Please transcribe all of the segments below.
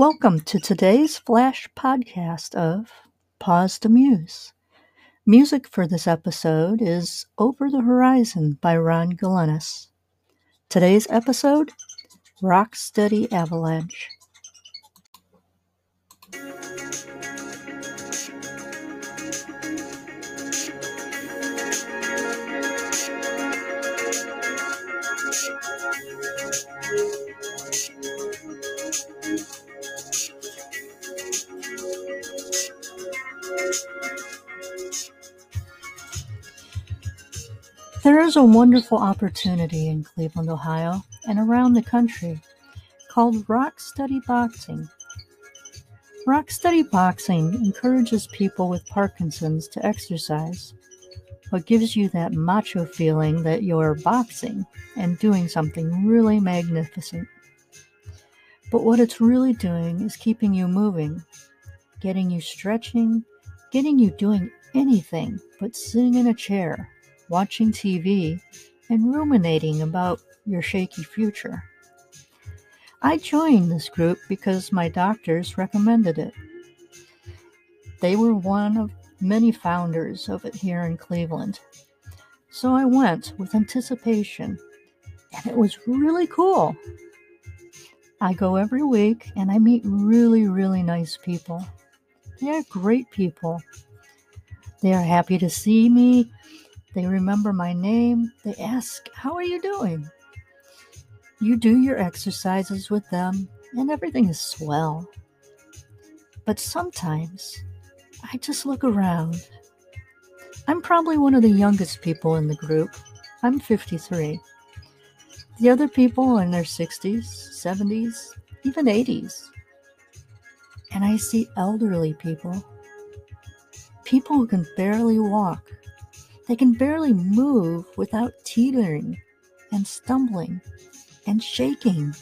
Welcome to today's flash podcast of Pause to Muse. Music for this episode is Over the Horizon by Ron Galenis. Today's episode Rock Rocksteady Avalanche. There is a wonderful opportunity in Cleveland, Ohio, and around the country called Rock Steady Boxing. Rock Steady Boxing encourages people with Parkinson's to exercise, but gives you that macho feeling that you're boxing and doing something really magnificent. But what it's really doing is keeping you moving, getting you stretching, getting you doing anything but sitting in a chair watching TV, and ruminating about your shaky future. I joined this group because my doctors recommended it. They were one of many founders of it here in Cleveland. So I went with anticipation, and it was really cool. I go every week and I meet really, really nice people. They are great people. They are happy to see me they remember my name. They ask, How are you doing? You do your exercises with them, and everything is swell. But sometimes I just look around. I'm probably one of the youngest people in the group. I'm 53. The other people are in their 60s, 70s, even 80s. And I see elderly people, people who can barely walk they can barely move without teetering and stumbling and shaking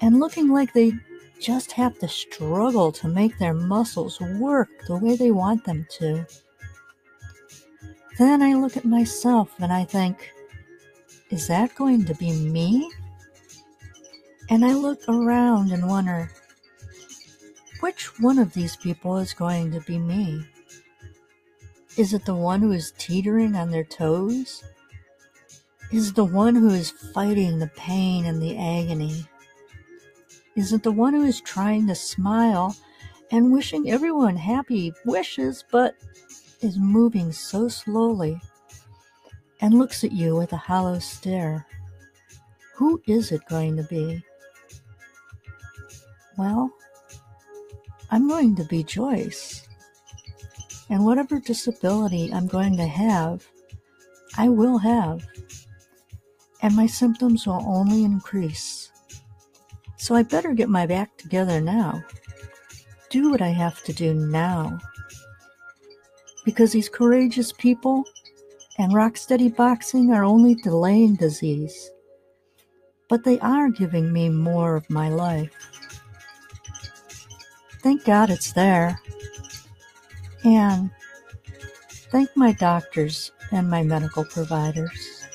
and looking like they just have to struggle to make their muscles work the way they want them to. Then I look at myself and I think, is that going to be me? And I look around and wonder, which one of these people is going to be me? Is it the one who is teetering on their toes? Is it the one who is fighting the pain and the agony? Is it the one who is trying to smile and wishing everyone happy wishes but is moving so slowly and looks at you with a hollow stare? Who is it going to be? Well, I'm going to be Joyce. And whatever disability I'm going to have, I will have. And my symptoms will only increase. So I better get my back together now. Do what I have to do now. Because these courageous people and rocksteady boxing are only delaying disease, but they are giving me more of my life. Thank God it's there. And thank my doctors and my medical providers.